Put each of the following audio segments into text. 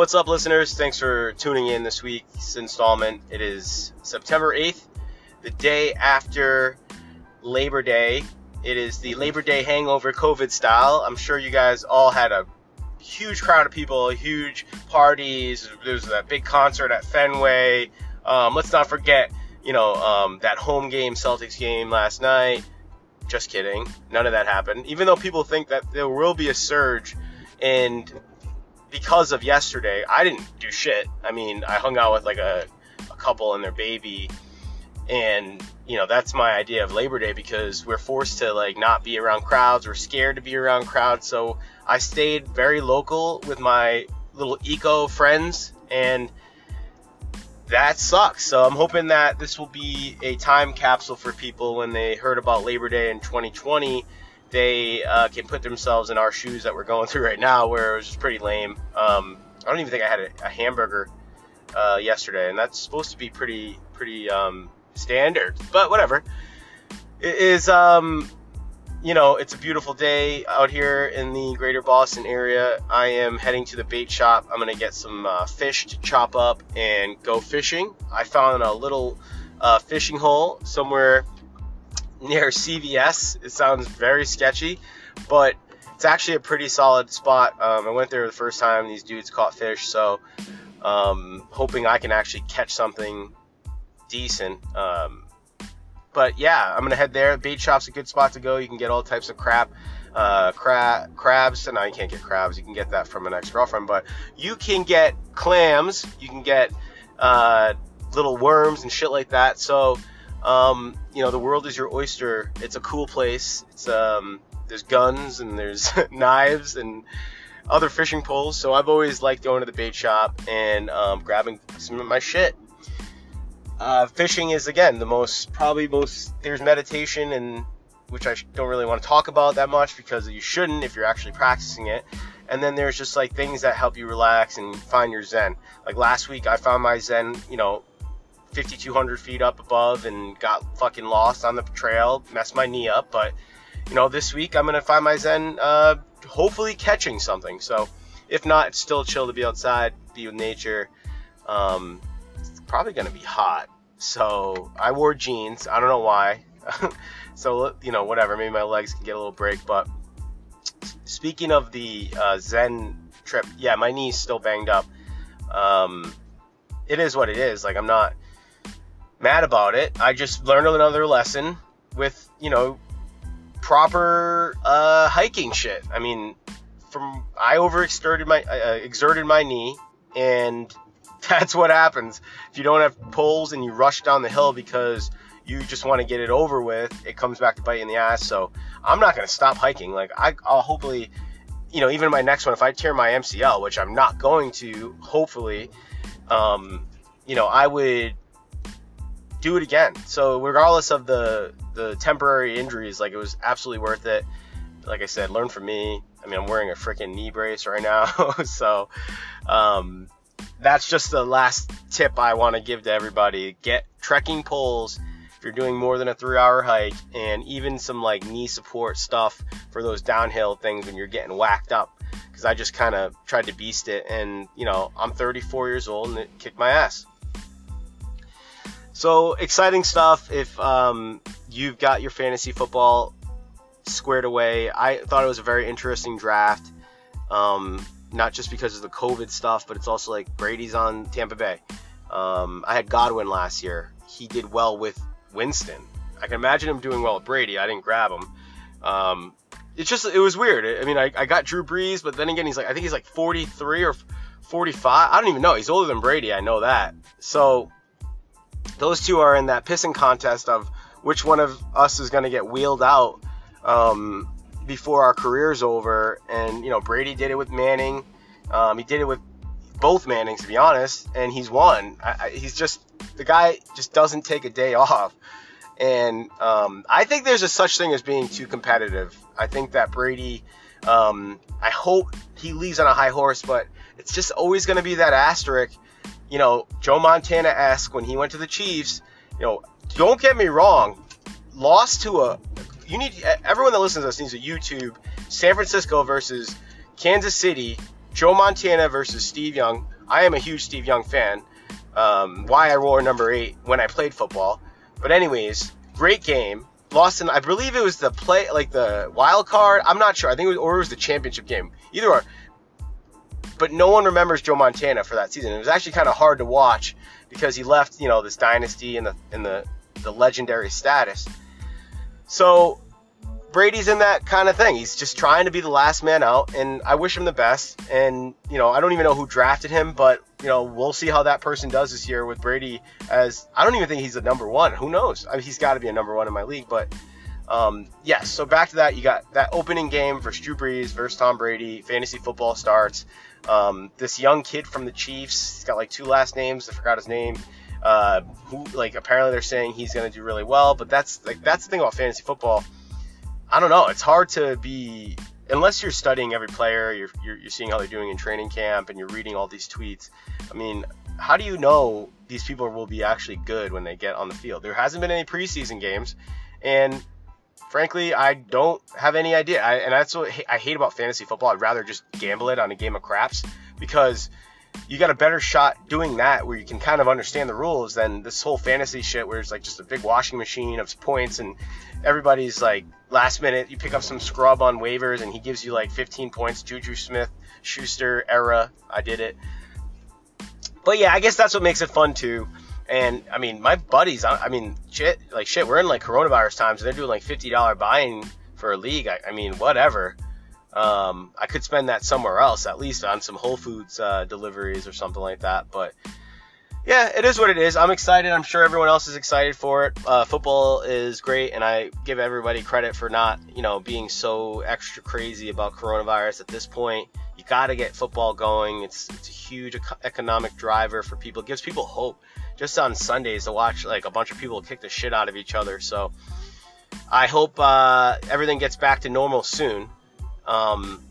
What's up, listeners? Thanks for tuning in this week's installment. It is September 8th, the day after Labor Day. It is the Labor Day hangover COVID style. I'm sure you guys all had a huge crowd of people, huge parties. There was that big concert at Fenway. Um, let's not forget, you know, um, that home game, Celtics game last night. Just kidding. None of that happened. Even though people think that there will be a surge and because of yesterday, I didn't do shit. I mean, I hung out with like a, a couple and their baby, and you know that's my idea of Labor Day because we're forced to like not be around crowds. We're scared to be around crowds, so I stayed very local with my little eco friends, and that sucks. So I'm hoping that this will be a time capsule for people when they heard about Labor Day in 2020 they uh, can put themselves in our shoes that we're going through right now, where it was just pretty lame. Um, I don't even think I had a, a hamburger uh, yesterday, and that's supposed to be pretty pretty um, standard. But whatever. It is, um, you know, it's a beautiful day out here in the greater Boston area. I am heading to the bait shop. I'm gonna get some uh, fish to chop up and go fishing. I found a little uh, fishing hole somewhere near CVS. It sounds very sketchy, but it's actually a pretty solid spot. Um, I went there the first time these dudes caught fish, so um, hoping I can actually catch something decent. Um, but yeah, I'm gonna head there. Bait shop's a good spot to go. You can get all types of crap, uh, crab, crabs. No, you can't get crabs. You can get that from an ex-girlfriend, but you can get clams. You can get uh, little worms and shit like that. So um, you know, the world is your oyster. It's a cool place. It's um, there's guns and there's knives and other fishing poles. So I've always liked going to the bait shop and um, grabbing some of my shit. Uh, fishing is again the most probably most there's meditation and which I don't really want to talk about that much because you shouldn't if you're actually practicing it. And then there's just like things that help you relax and find your zen. Like last week, I found my zen, you know, 5,200 feet up above and got fucking lost on the trail, messed my knee up. But, you know, this week I'm going to find my Zen uh, hopefully catching something. So, if not, it's still chill to be outside, be with nature. Um, it's probably going to be hot. So, I wore jeans. I don't know why. so, you know, whatever. Maybe my legs can get a little break. But speaking of the uh, Zen trip, yeah, my knee's still banged up. Um, it is what it is. Like, I'm not mad about it. I just learned another lesson with, you know, proper uh, hiking shit. I mean, from I overexerted my uh, exerted my knee, and that's what happens if you don't have poles and you rush down the hill because you just want to get it over with. It comes back to bite you in the ass. So I'm not gonna stop hiking. Like I, I'll hopefully, you know, even my next one, if I tear my MCL, which I'm not going to, hopefully, um, you know, I would do it again. So regardless of the the temporary injuries, like it was absolutely worth it. Like I said, learn from me. I mean, I'm wearing a freaking knee brace right now, so um, that's just the last tip I want to give to everybody. Get trekking poles if you're doing more than a three-hour hike, and even some like knee support stuff for those downhill things when you're getting whacked up. Because I just kind of tried to beast it, and you know, I'm 34 years old and it kicked my ass. So exciting stuff. If um, you've got your fantasy football squared away, I thought it was a very interesting draft. Um, not just because of the COVID stuff, but it's also like Brady's on Tampa Bay. Um, I had Godwin last year. He did well with Winston. I can imagine him doing well with Brady. I didn't grab him. Um, it's just it was weird. I mean, I, I got Drew Brees, but then again, he's like I think he's like 43 or 45. I don't even know. He's older than Brady. I know that. So those two are in that pissing contest of which one of us is going to get wheeled out um, before our career's over. And you know, Brady did it with Manning. Um, he did it with both Mannings, to be honest, and he's won. I, I, he's just the guy just doesn't take a day off. And um, I think there's a such thing as being too competitive. I think that Brady, um, I hope he leaves on a high horse, but it's just always going to be that asterisk you know, Joe Montana esque when he went to the Chiefs. You know, don't get me wrong, lost to a. You need everyone that listens to us needs a YouTube San Francisco versus Kansas City Joe Montana versus Steve Young. I am a huge Steve Young fan. Um, why I wore number eight when I played football. But anyways, great game. Lost in I believe it was the play like the wild card. I'm not sure. I think it was or it was the championship game. Either or. But no one remembers Joe Montana for that season. It was actually kind of hard to watch because he left, you know, this dynasty and the the the legendary status. So Brady's in that kind of thing. He's just trying to be the last man out, and I wish him the best. And you know, I don't even know who drafted him, but you know, we'll see how that person does this year with Brady. As I don't even think he's the number one. Who knows? I mean, he's got to be a number one in my league. But um, yes, so back to that. You got that opening game for Drew Brees versus Tom Brady. Fantasy football starts. Um, this young kid from the Chiefs. He's got like two last names. I forgot his name. Uh, who like apparently they're saying he's going to do really well. But that's like that's the thing about fantasy football I don't know. It's hard to be unless you're studying every player, you're, you're, you're, seeing how they're doing in training camp, and you're reading all these tweets. I mean, how do you know these people will be actually good when they get on the field? There hasn't been any preseason games, and frankly, I don't have any idea. I, and that's what I hate about fantasy football. I'd rather just gamble it on a game of craps because you got a better shot doing that where you can kind of understand the rules than this whole fantasy shit where it's like just a big washing machine of points and everybody's like last minute you pick up some scrub on waivers and he gives you like 15 points. Juju Smith, Schuster era, I did it. But yeah, I guess that's what makes it fun too. And I mean, my buddies, I, I mean, shit, like shit, we're in like coronavirus times and they're doing like $50 buying for a league. I, I mean, whatever. Um, I could spend that somewhere else, at least on some Whole Foods uh, deliveries or something like that. But yeah, it is what it is. I'm excited. I'm sure everyone else is excited for it. Uh, football is great, and I give everybody credit for not, you know, being so extra crazy about coronavirus at this point. You got to get football going. It's it's a huge economic driver for people. It gives people hope. Just on Sundays to watch like a bunch of people kick the shit out of each other. So I hope uh, everything gets back to normal soon. Um,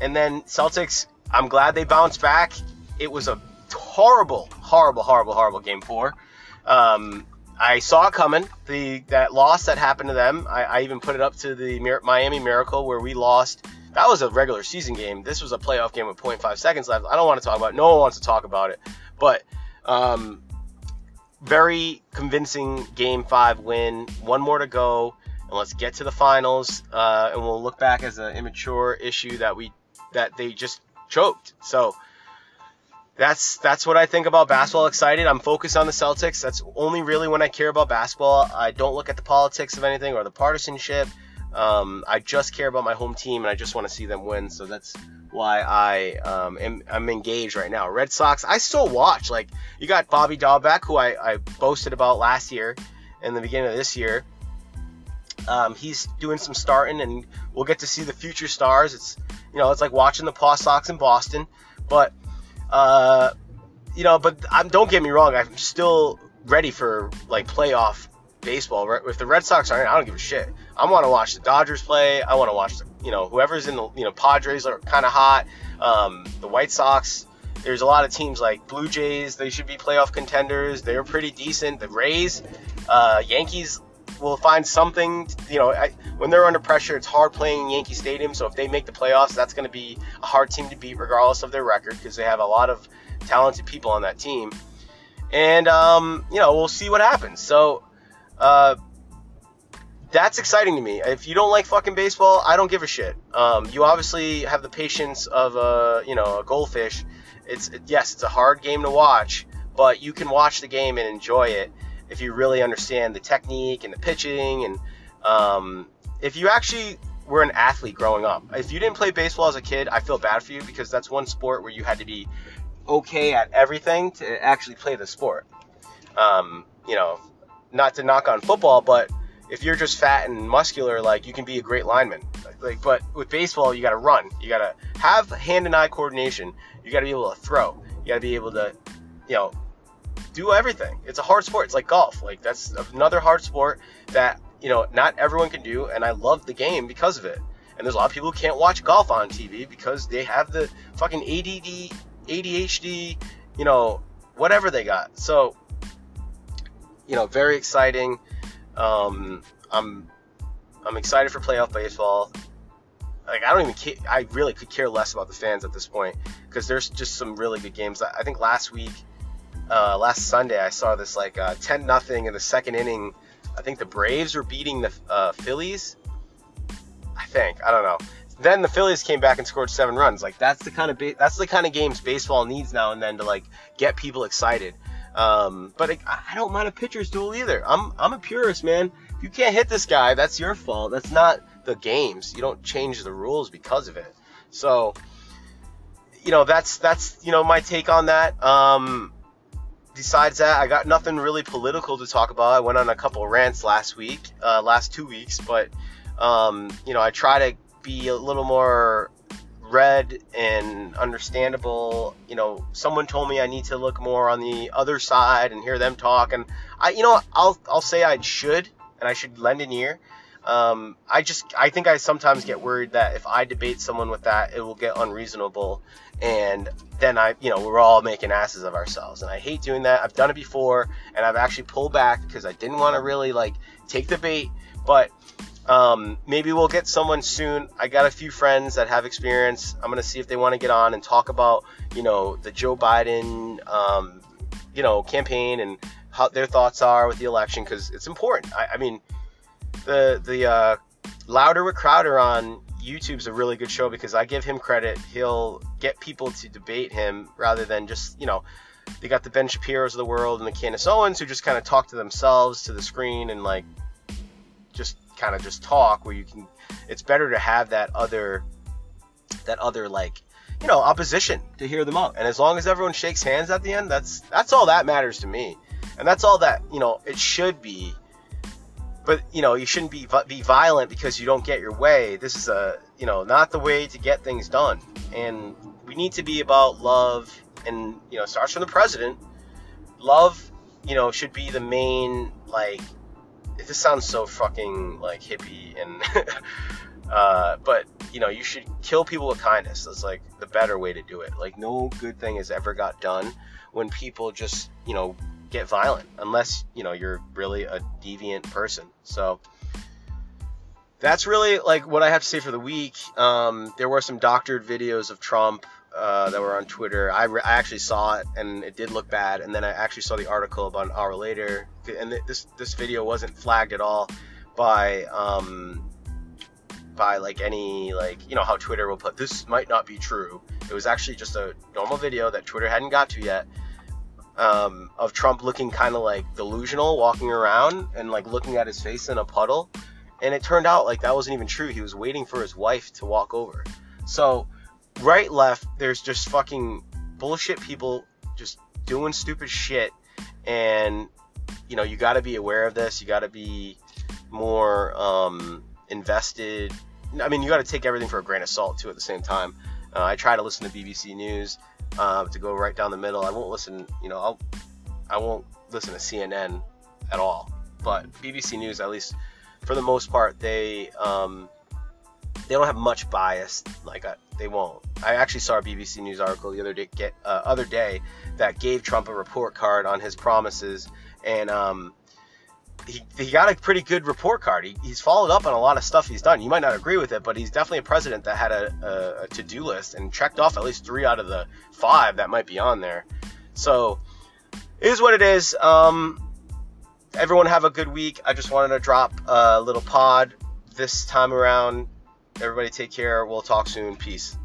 and then Celtics, I'm glad they bounced back. It was a horrible, horrible, horrible, horrible game four. Um, I saw it coming. The that loss that happened to them. I, I even put it up to the Miami Miracle where we lost. That was a regular season game. This was a playoff game with 0.5 seconds left. I don't want to talk about it. No one wants to talk about it. But um, very convincing game five win. One more to go, and let's get to the finals. Uh, and we'll look back as an immature issue that we that they just choked. So that's that's what I think about basketball. Excited. I'm focused on the Celtics. That's only really when I care about basketball. I don't look at the politics of anything or the partisanship. Um, I just care about my home team and I just want to see them win. So that's why I um, am I'm engaged right now. Red Sox. I still watch. Like you got Bobby Dalbec, who I, I boasted about last year and the beginning of this year. Um, he's doing some starting, and we'll get to see the future stars. It's you know it's like watching the Paw Sox in Boston, but uh, you know, but I'm, don't get me wrong. I'm still ready for like playoff baseball. If the Red Sox are in, I don't give a shit. I want to watch the Dodgers play. I want to watch the, you know whoever's in the you know Padres are kind of hot. Um, the White Sox. There's a lot of teams like Blue Jays. They should be playoff contenders. They're pretty decent. The Rays, uh, Yankees will find something. You know, I, when they're under pressure, it's hard playing in Yankee Stadium. So if they make the playoffs, that's going to be a hard team to beat, regardless of their record, because they have a lot of talented people on that team. And um, you know, we'll see what happens. So uh, that's exciting to me. If you don't like fucking baseball, I don't give a shit. Um, you obviously have the patience of a you know a goldfish. It's yes, it's a hard game to watch, but you can watch the game and enjoy it if you really understand the technique and the pitching and um, if you actually were an athlete growing up. If you didn't play baseball as a kid, I feel bad for you because that's one sport where you had to be okay at everything to actually play the sport. Um, you know, not to knock on football, but if you're just fat and muscular, like you can be a great lineman. Like, but with baseball, you got to run. You got to have hand and eye coordination. You got to be able to throw. You got to be able to, you know, do everything. It's a hard sport. It's like golf. Like that's another hard sport that you know, not everyone can do, and I love the game because of it. And there's a lot of people who can't watch golf on TV because they have the fucking ADD, ADHD, you know, whatever they got. So, you know, very exciting. Um, I'm I'm excited for playoff baseball. like I don't even care. I really could care less about the fans at this point because there's just some really good games. I think last week, uh, last Sunday, I saw this like uh, 10 nothing in the second inning. I think the Braves were beating the uh, Phillies. I think I don't know. Then the Phillies came back and scored seven runs. Like that's the kind of ba- that's the kind of games baseball needs now and then to like get people excited. Um, but it, I don't mind a pitcher's duel either. I'm I'm a purist, man. If you can't hit this guy, that's your fault. That's not the games. You don't change the rules because of it. So, you know, that's that's you know my take on that. Um, besides that, I got nothing really political to talk about. I went on a couple rants last week, uh, last two weeks, but um, you know, I try to be a little more read and understandable. You know, someone told me I need to look more on the other side and hear them talk, and I, you know, I'll I'll say I should, and I should lend an ear. Um, I just I think I sometimes get worried that if I debate someone with that, it will get unreasonable, and then I you know we're all making asses of ourselves, and I hate doing that. I've done it before, and I've actually pulled back because I didn't want to really like take the bait, but. Um, maybe we'll get someone soon. I got a few friends that have experience. I'm gonna see if they want to get on and talk about, you know, the Joe Biden, um, you know, campaign and how their thoughts are with the election because it's important. I, I mean, the the uh, Louder with Crowder on YouTube's a really good show because I give him credit. He'll get people to debate him rather than just you know they got the Ben Shapiro's of the world and the Candace Owens who just kind of talk to themselves to the screen and like just kind of just talk where you can. It's better to have that other that other like you know opposition to hear them out and as long as everyone shakes hands at the end that's that's all that matters to me and that's all that you know it should be but you know you shouldn't be be violent because you don't get your way. This is a you know not the way to get things done, and we need to be about love, and you know starts from the president. Love, you know, should be the main like. This sounds so fucking like hippie and. uh, but you know, you should kill people with kindness. That's like the better way to do it. Like no good thing has ever got done when people just you know get violent unless you know you're really a deviant person. So that's really like what I have to say for the week. Um, there were some doctored videos of Trump uh, that were on Twitter. I, re- I actually saw it and it did look bad. And then I actually saw the article about an hour later, and th- this this video wasn't flagged at all by um, by like any like you know how Twitter will put this might not be true. It was actually just a normal video that Twitter hadn't got to yet um, of Trump looking kind of like delusional, walking around and like looking at his face in a puddle. And it turned out like that wasn't even true. He was waiting for his wife to walk over. So, right, left, there's just fucking bullshit people just doing stupid shit. And, you know, you got to be aware of this. You got to be more um, invested. I mean, you got to take everything for a grain of salt, too, at the same time. Uh, I try to listen to BBC News uh, to go right down the middle. I won't listen, you know, I'll I won't listen to CNN at all. But BBC News, at least for the most part, they um, they don't have much bias. Like uh, they won't. I actually saw a BBC News article the other day, get, uh, other day that gave Trump a report card on his promises, and um, he, he got a pretty good report card. He, he's followed up on a lot of stuff he's done. You might not agree with it, but he's definitely a president that had a, a, a to do list and checked off at least three out of the five that might be on there. So, is what it is. Um, everyone have a good week. I just wanted to drop a little pod this time around. Everybody take care. We'll talk soon. Peace.